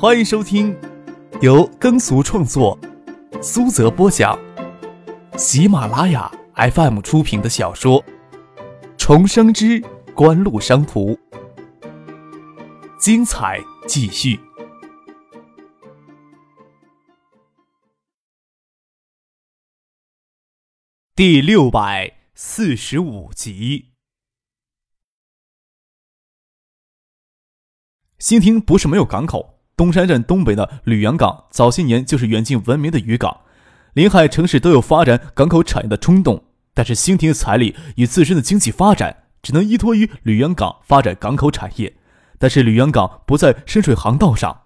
欢迎收听由耕俗创作、苏泽播讲、喜马拉雅 FM 出品的小说《重生之官路商途》，精彩继续，第六百四十五集。新亭不是没有港口。东山镇东北的吕阳港，早些年就是远近闻名的渔港，临海城市都有发展港口产业的冲动。但是兴亭的财力与自身的经济发展，只能依托于吕阳港发展港口产业。但是吕阳港不在深水航道上，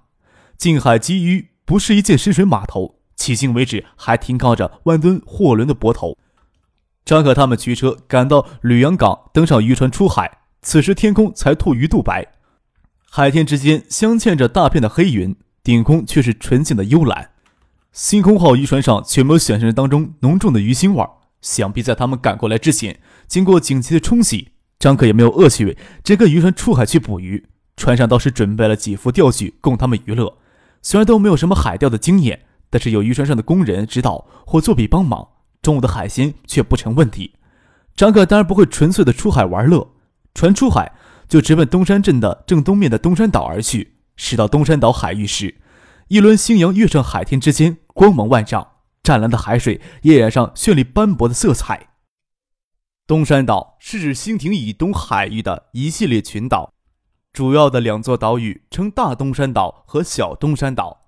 近海基于不是一件深水码头，迄今为止还停靠着万吨货轮的泊头。张可他们驱车赶到吕阳港，登上渔船出海，此时天空才吐鱼肚白。海天之间镶嵌着大片的黑云，顶空却是纯净的幽蓝。星空号渔船上却没有想象当中浓重的鱼腥味。想必在他们赶过来之前，经过紧急的冲洗，张可也没有恶趣味，这个渔船出海去捕鱼。船上倒是准备了几副钓具供他们娱乐。虽然都没有什么海钓的经验，但是有渔船上的工人指导或作弊帮忙，中午的海鲜却不成问题。张可当然不会纯粹的出海玩乐，船出海。就直奔东山镇的正东面的东山岛而去。驶到东山岛海域时，一轮星阳跃上海天之间，光芒万丈，湛蓝的海水也染上绚丽斑驳的色彩。东山岛是指兴亭以东海域的一系列群岛，主要的两座岛屿称大东山岛和小东山岛。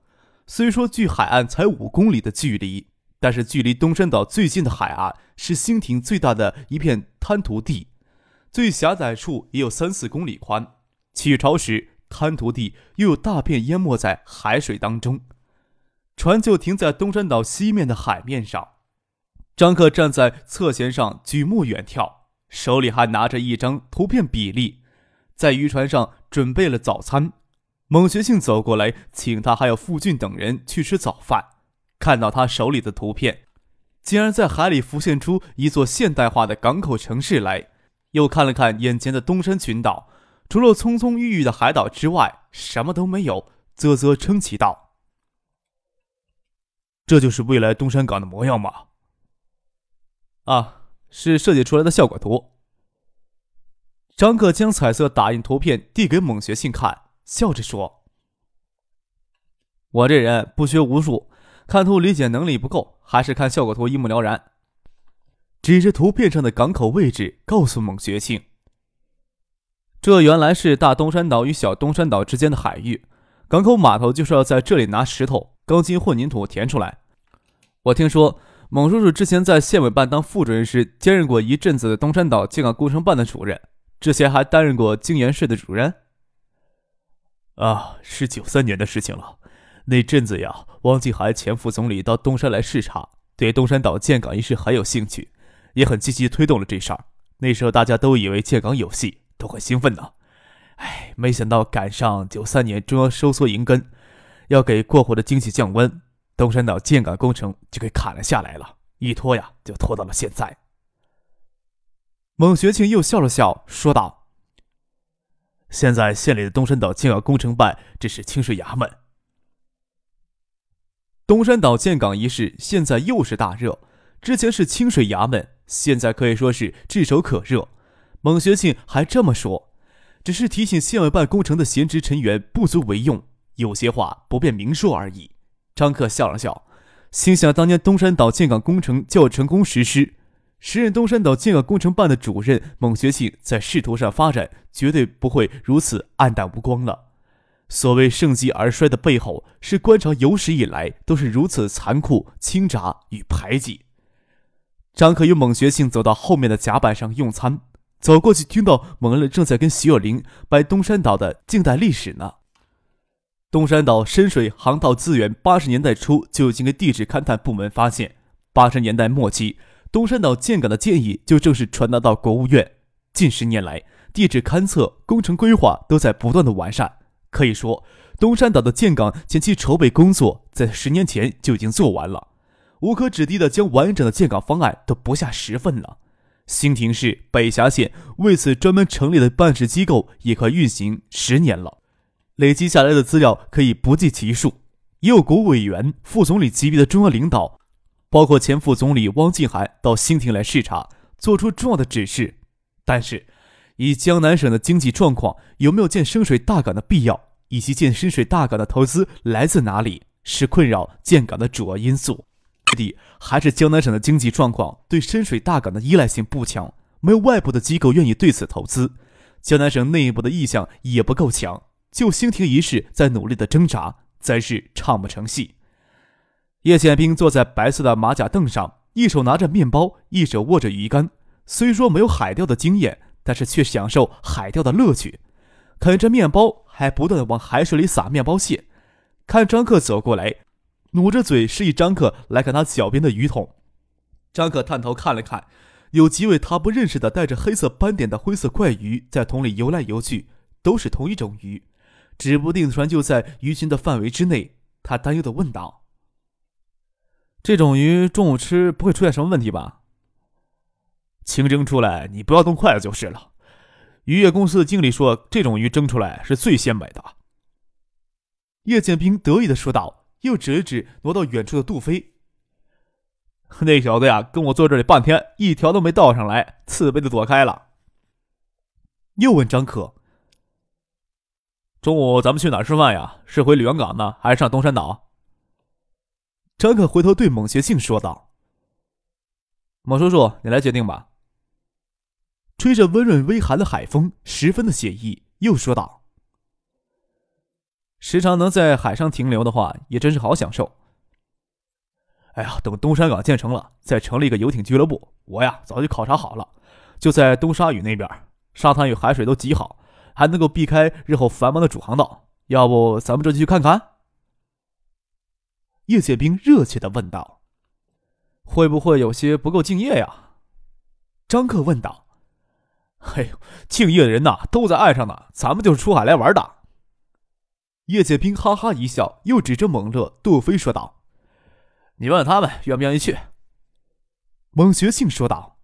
虽说距海岸才五公里的距离，但是距离东山岛最近的海岸是兴亭最大的一片滩涂地。最狭窄处也有三四公里宽，起潮时滩涂地又有大片淹没在海水当中。船就停在东山岛西面的海面上，张克站在侧舷上举目远眺，手里还拿着一张图片比例，在渔船上准备了早餐。孟学庆走过来，请他还有傅俊等人去吃早饭。看到他手里的图片，竟然在海里浮现出一座现代化的港口城市来。又看了看眼前的东山群岛，除了葱葱郁郁的海岛之外，什么都没有。啧啧称奇道：“这就是未来东山港的模样吗？”啊，是设计出来的效果图。张克将彩色打印图片递给孟学信看，笑着说：“我这人不学无术，看图理解能力不够，还是看效果图一目了然。”指着图片上的港口位置，告诉孟学庆：“这原来是大东山岛与小东山岛之间的海域，港口码头就是要在这里拿石头、钢筋、混凝土填出来。我听说孟叔叔之前在县委办当副主任时，兼任过一阵子东山岛建港工程办的主任，之前还担任过经研室的主任。啊，是九三年的事情了。那阵子呀，汪继海前副总理到东山来视察，对东山岛建港一事很有兴趣。”也很积极推动了这事儿。那时候大家都以为建港有戏，都很兴奋呢。哎，没想到赶上九三年中央收缩银根，要给过火的经济降温，东山岛建港工程就给砍了下来了。一拖呀，就拖到了现在。孟学庆又笑了笑，说道：“现在县里的东山岛建港工程办这是清水衙门。东山岛建港一事现在又是大热，之前是清水衙门。”现在可以说是炙手可热。蒙学庆还这么说，只是提醒县委办工程的闲职成员不足为用，有些话不便明说而已。张克笑了笑，心想：当年东山岛建港工程就要成功实施，时任东山岛建港工程办的主任蒙学庆在仕途上发展绝对不会如此黯淡无光了。所谓盛极而衰的背后，是官场有史以来都是如此残酷、倾轧与排挤。张可与蒙学性走到后面的甲板上用餐，走过去听到蒙恩正在跟徐有林掰东山岛的近代历史呢。东山岛深水航道资源八十年代初就已经跟地质勘探部门发现，八十年代末期东山岛建港的建议就正式传达到国务院。近十年来，地质勘测、工程规划都在不断的完善，可以说东山岛的建港前期筹备工作在十年前就已经做完了。无可指的的将完整的建港方案都不下十份了。兴亭市北峡县为此专门成立的办事机构也快运行十年了。累积下来的资料可以不计其数。也有国务委员、副总理级别的中央领导，包括前副总理汪靖海到兴亭来视察，做出重要的指示。但是，以江南省的经济状况，有没有建深水大港的必要，以及建深水大港的投资来自哪里，是困扰建港的主要因素。第还是江南省的经济状况对深水大港的依赖性不强，没有外部的机构愿意对此投资，江南省内部的意向也不够强。就兴亭一事在努力的挣扎，暂时唱不成戏。叶剑兵坐在白色的马甲凳上，一手拿着面包，一手握着鱼竿。虽说没有海钓的经验，但是却享受海钓的乐趣。啃着面包，还不断的往海水里撒面包屑。看张克走过来。努着嘴示意张克来看他脚边的鱼桶，张克探头看了看，有几尾他不认识的带着黑色斑点的灰色怪鱼在桶里游来游去，都是同一种鱼，指不定船就在鱼群的范围之内。他担忧的问道：“这种鱼中午吃不会出现什么问题吧？”清蒸出来，你不要动筷子就是了。渔业公司的经理说，这种鱼蒸出来是最鲜美的。叶剑兵得意的说道。又指了指挪到远处的杜飞，那小子呀，跟我坐这里半天，一条都没倒上来，自卑的躲开了。又问张可：“中午咱们去哪儿吃饭呀？是回吕源港呢，还是上东山岛？”张可回头对孟学庆说道：“孟叔叔，你来决定吧。”吹着温润微寒的海风，十分的写意，又说道。时常能在海上停留的话，也真是好享受。哎呀，等东山港建成了，再成立一个游艇俱乐部，我呀早就考察好了，就在东沙屿那边，沙滩与海水都极好，还能够避开日后繁忙的主航道。要不咱们这就去看看？叶剑兵热切的问道：“会不会有些不够敬业呀？”张克问道：“哎呦，敬业的人呐，都在岸上呢，咱们就是出海来玩的。”叶剑兵哈哈一笑，又指着蒙乐、杜飞说道：“你问问他们愿不愿意去。”蒙学庆说道：“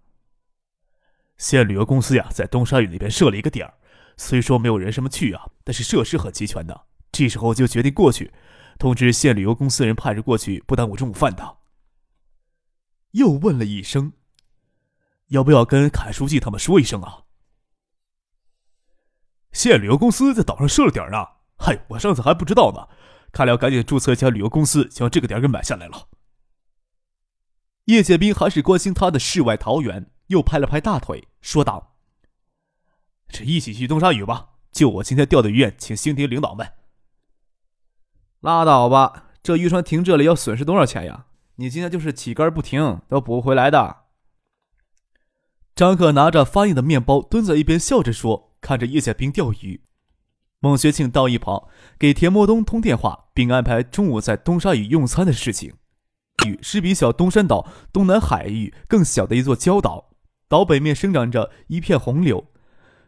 县旅游公司呀，在东沙屿那边设了一个点儿，虽说没有人什么去啊，但是设施很齐全的。这时候就决定过去，通知县旅游公司人派人过去，不耽误中午饭的。”又问了一声：“要不要跟凯书记他们说一声啊？”县旅游公司在岛上设了点儿呢。嗨，我上次还不知道呢，看来要赶紧注册一家旅游公司，将这个点给买下来了。叶剑兵还是关心他的世外桃源，又拍了拍大腿，说道：“这一起去东沙屿吧，就我今天钓的鱼，请星亭领导们。”拉倒吧，这渔船停这里要损失多少钱呀？你今天就是起竿不停，都补不回来的。张克拿着发硬的面包，蹲在一边笑着说，看着叶剑兵钓鱼。孟学庆到一旁给田伯东通电话，并安排中午在东沙屿用餐的事情。屿是比小东山岛东南海域更小的一座礁岛，岛北面生长着一片红柳。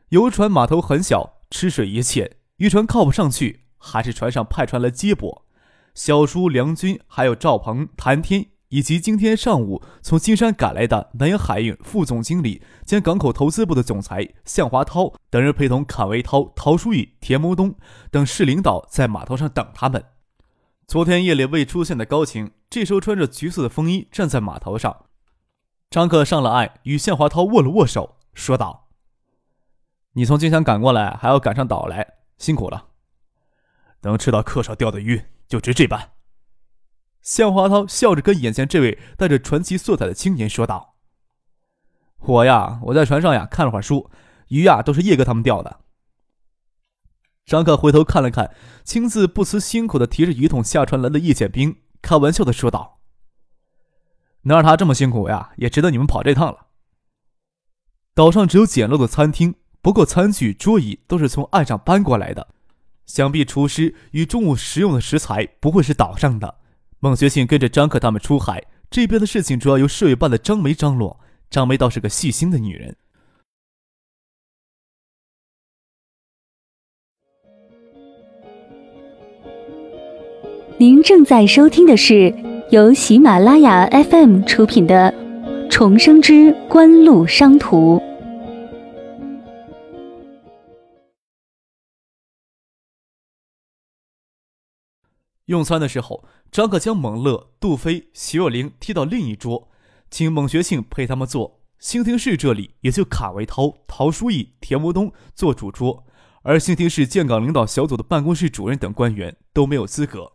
游船码头很小，吃水也浅，渔船靠不上去，还是船上派船来接驳。小叔梁军还有赵鹏、谭天。以及今天上午从金山赶来的南洋海运副总经理兼港口投资部的总裁向华涛等人，陪同阚维涛、陶书宇、田谋东等市领导在码头上等他们。昨天夜里未出现的高晴，这时候穿着橘色的风衣站在码头上。张克上了岸，与向华涛握了握手，说道：“你从金山赶过来，还要赶上岛来，辛苦了。能吃到客少钓的鱼，就值这般。”向华涛笑着跟眼前这位带着传奇色彩的青年说道：“我呀，我在船上呀看了会儿书，鱼呀都是叶哥他们钓的。”张克回头看了看，亲自不辞辛苦的提着鱼桶下船来的叶剑兵，开玩笑的说道：“能让他这么辛苦呀，也值得你们跑这趟了。”岛上只有简陋的餐厅，不过餐具桌椅都是从岸上搬过来的，想必厨师与中午食用的食材不会是岛上的。孟学庆跟着张克他们出海，这边的事情主要由市委办的张梅张罗。张梅倒是个细心的女人。您正在收听的是由喜马拉雅 FM 出品的《重生之官路商途》。用餐的时候，张克将蒙乐、杜飞、徐若琳踢到另一桌，请蒙学庆陪他们坐。兴亭市这里也就卡维涛、陶书义、田伯东做主桌，而兴亭市建港领导小组的办公室主任等官员都没有资格。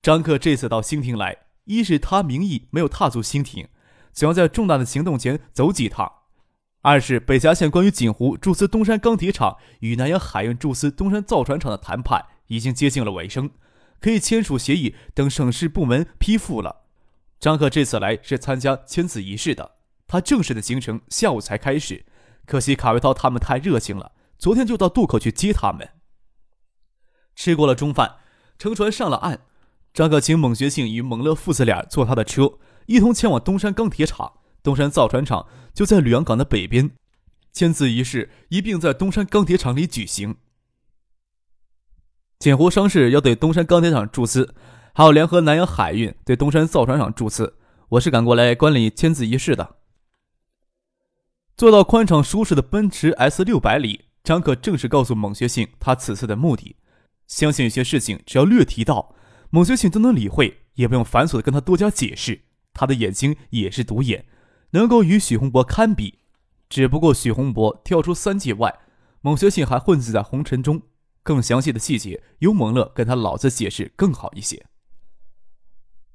张克这次到兴亭来，一是他名义没有踏足兴亭，想要在重大的行动前走几趟；二是北峡县关于锦湖注资东山钢铁厂与南洋海运注资东山造船厂的谈判已经接近了尾声，可以签署协议等省市部门批复了。张克这次来是参加签字仪式的。他正式的行程下午才开始，可惜卡维涛他们太热情了，昨天就到渡口去接他们。吃过了中饭，乘船上了岸，张克请孟学庆与蒙乐父子俩坐他的车，一同前往东山钢铁厂。东山造船厂就在吕阳港的北边，签字仪式一并在东山钢铁厂里举行。锦湖商事要对东山钢铁厂注资，还有联合南洋海运对东山造船厂注资。我是赶过来观礼签字仪式的。坐到宽敞舒适的奔驰 S 六百里，张可正式告诉孟学信他此次的目的。相信有些事情只要略提到，孟学信都能理会，也不用繁琐的跟他多加解释。他的眼睛也是独眼，能够与许洪博堪比。只不过许洪博跳出三界外，孟学信还混迹在红尘中。更详细的细节由蒙乐跟他老子解释更好一些。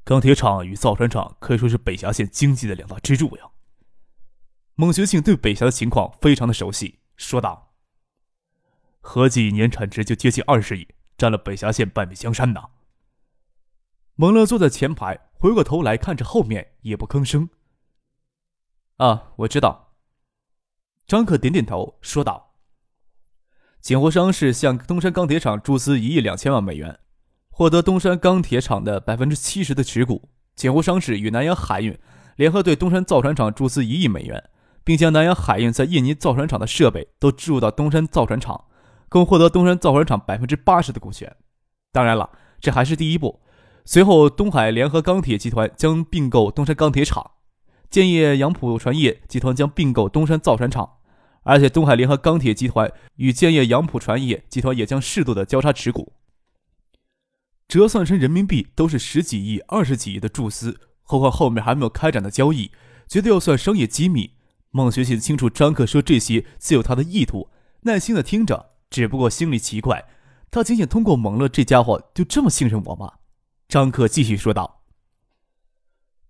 钢铁厂与造船厂可以说是北峡县经济的两大支柱呀。孟学庆对北峡的情况非常的熟悉，说道：“合计年产值就接近二十亿，占了北峡县半壁江山呢。”蒙乐坐在前排，回过头来看着后面，也不吭声。啊，我知道。张克点点头，说道：“锦湖商事向东山钢铁厂注资一亿两千万美元，获得东山钢铁厂的百分之七十的持股。锦湖商事与南洋海运联合对东山造船厂注资一亿美元。”并将南洋海运在印尼造船厂的设备都置入到东山造船厂，共获得东山造船厂百分之八十的股权。当然了，这还是第一步。随后，东海联合钢铁集团将并购东山钢铁厂，建业杨浦船业集团将并购东山造船厂，而且东海联合钢铁集团与建业杨浦船业集团也将适度的交叉持股。折算成人民币都是十几亿、二十几亿的注资，何况后面还没有开展的交易，绝对要算商业机密。孟学信清楚张克说这些自有他的意图，耐心的听着，只不过心里奇怪，他仅仅通过蒙乐这家伙就这么信任我吗？张克继续说道：“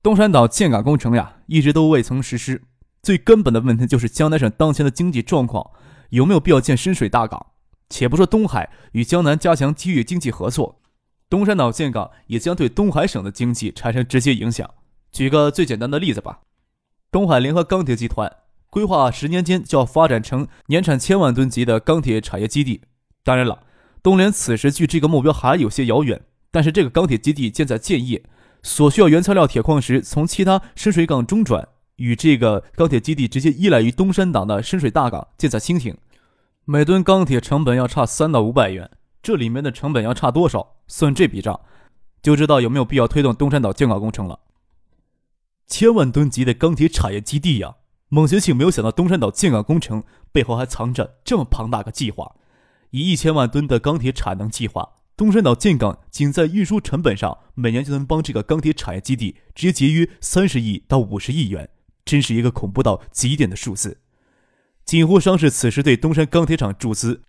东山岛建港工程呀，一直都未曾实施，最根本的问题就是江南省当前的经济状况有没有必要建深水大港？且不说东海与江南加强区域经济合作，东山岛建港也将对东海省的经济产生直接影响。举个最简单的例子吧。”东海联合钢铁集团规划十年间就要发展成年产千万吨级的钢铁产业基地。当然了，东联此时距这个目标还有些遥远。但是这个钢铁基地建在建业，所需要原材料铁矿石从其他深水港中转，与这个钢铁基地直接依赖于东山岛的深水大港建在蜻蜓，每吨钢铁成本要差三到五百元。这里面的成本要差多少？算这笔账，就知道有没有必要推动东山岛建港工程了。千万吨级的钢铁产业基地呀！孟学庆没有想到东山岛建港工程背后还藏着这么庞大个计划。以一千万吨的钢铁产能计划，东山岛建港仅在运输成本上，每年就能帮这个钢铁产业基地直接节约三十亿到五十亿元，真是一个恐怖到极点的数字。锦湖商事此时对东山钢铁厂注资，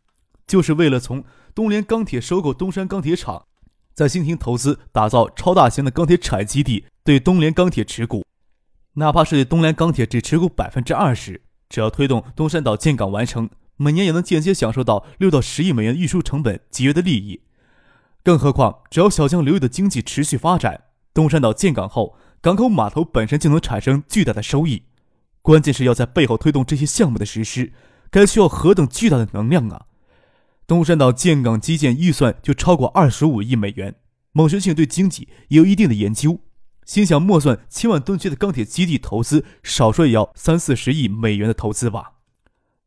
就是为了从东联钢铁收购东山钢铁厂，在兴亭投资打造超大型的钢铁产业基地，对东联钢铁持股。哪怕是对东联钢铁只持股百分之二十，只要推动东山岛建港完成，每年也能间接享受到六到十亿美元运输成本节约的利益。更何况，只要小江流域的经济持续发展，东山岛建港后，港口码头本身就能产生巨大的收益。关键是要在背后推动这些项目的实施，该需要何等巨大的能量啊！东山岛建港基建预算就超过二十五亿美元。孟学庆对经济也有一定的研究。心想，莫算千万吨级的钢铁基地投资，少说也要三四十亿美元的投资吧。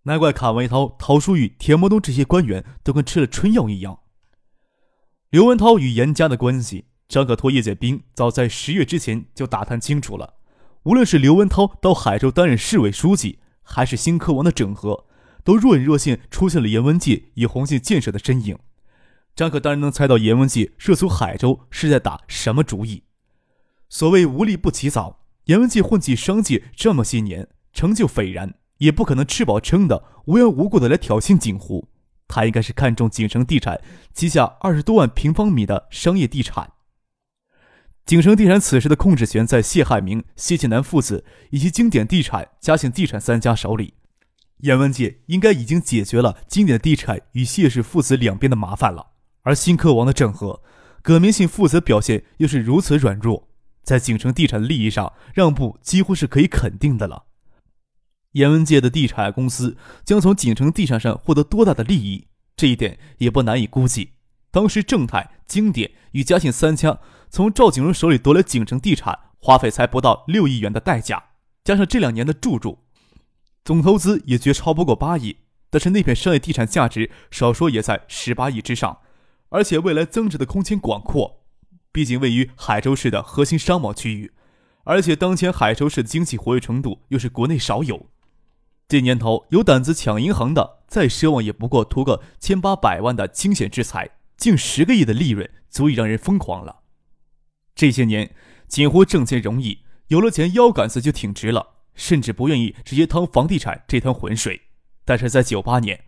难怪卡文涛、陶书玉、田伯东这些官员都跟吃了春药一样。刘文涛与严家的关系，张可托叶剑兵早在十月之前就打探清楚了。无论是刘文涛到海州担任市委书记，还是新科王的整合，都若隐若现出现了严文界与红信建设的身影。张可当然能猜到严文杰涉足海州是在打什么主意。所谓无利不起早，严文杰混迹商界这么些年，成就斐然，也不可能吃饱撑的无缘无故的来挑衅锦湖。他应该是看中景城地产旗下二十多万平方米的商业地产。景城地产此时的控制权在谢海明、谢庆南父子以及经典地产、嘉信地产三家手里。严文杰应该已经解决了经典地产与谢氏父子两边的麻烦了，而新科王的整合，葛明信父子表现又是如此软弱，在景城地产的利益上让步几乎是可以肯定的了。严文杰的地产公司将从景城地产上获得多大的利益，这一点也不难以估计。当时正泰、经典与嘉信三家从赵景荣手里夺来景城地产，花费才不到六亿元的代价，加上这两年的注注。总投资也绝超不过八亿，但是那片商业地产价值少说也在十八亿之上，而且未来增值的空间广阔。毕竟位于海州市的核心商贸区域，而且当前海州市的经济活跃程度又是国内少有。这年头有胆子抢银行的，再奢望也不过图个千八百万的惊险之财，近十个亿的利润足以让人疯狂了。这些年锦湖挣钱容易，有了钱腰杆子就挺直了。甚至不愿意直接趟房地产这滩浑水，但是在九八年，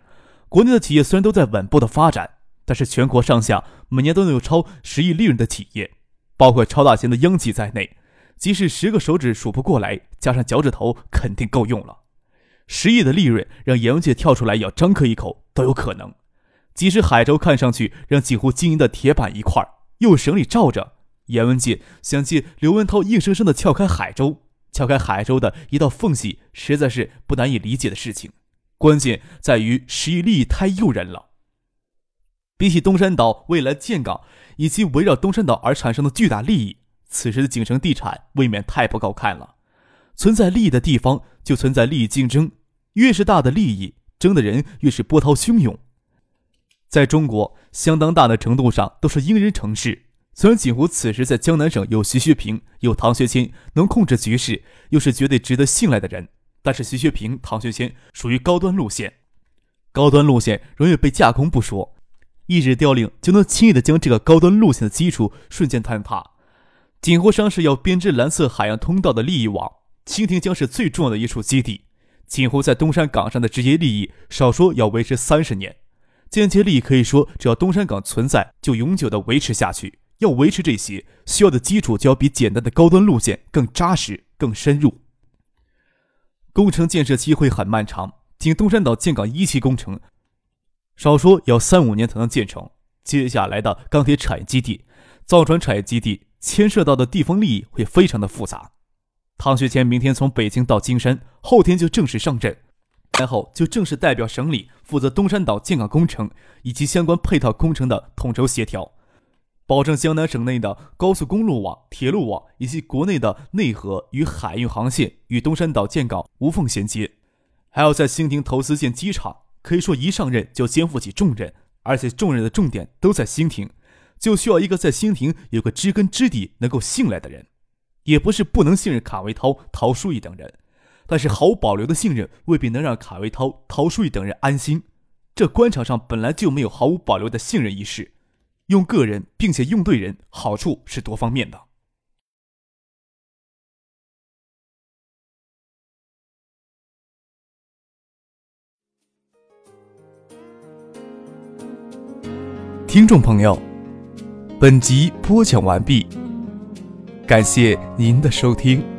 国内的企业虽然都在稳步的发展，但是全国上下每年都能有超十亿利润的企业，包括超大型的央企在内，即使十个手指数不过来，加上脚趾头肯定够用了。十亿的利润让阎王界跳出来咬张克一口都有可能。即使海州看上去让几乎经营的铁板一块，又省里罩着，阎文界想借刘文涛硬生生的撬开海州。撬开海州的一道缝隙，实在是不难以理解的事情。关键在于十亿利益太诱人了。比起东山岛未来建港以及围绕东山岛而产生的巨大利益，此时的景城地产未免太不高看了。存在利益的地方就存在利益竞争，越是大的利益，争的人越是波涛汹涌。在中国，相当大的程度上都是英人城市。虽然锦湖此时在江南省有徐学平、有唐学谦能控制局势，又是绝对值得信赖的人，但是徐学平、唐学谦属于高端路线，高端路线容易被架空不说，一纸调令就能轻易的将这个高端路线的基础瞬间坍塌。锦湖商事要编织蓝色海洋通道的利益网，清廷将是最重要的一处基地。锦湖在东山港上的直接利益，少说要维持三十年，间接利益可以说只要东山港存在，就永久的维持下去。要维持这些，需要的基础就要比简单的高端路线更扎实、更深入。工程建设期会很漫长，仅东山岛建港一期工程，少说要三五年才能建成。接下来的钢铁产业基地、造船产业基地，牵涉到的地方利益会非常的复杂。唐学谦明天从北京到金山，后天就正式上阵，然后就正式代表省里负责东山岛建港工程以及相关配套工程的统筹协调。保证江南省内的高速公路网、铁路网以及国内的内河与海运航线与东山岛建港无缝衔接，还要在兴亭投资建机场。可以说，一上任就肩负起重任，而且重任的重点都在兴亭，就需要一个在兴亭有个知根知底、能够信赖的人。也不是不能信任卡维涛、陶书义等人，但是毫无保留的信任未必能让卡维涛、陶书义等人安心。这官场上本来就没有毫无保留的信任一事。用个人，并且用对人，好处是多方面的。听众朋友，本集播讲完毕，感谢您的收听。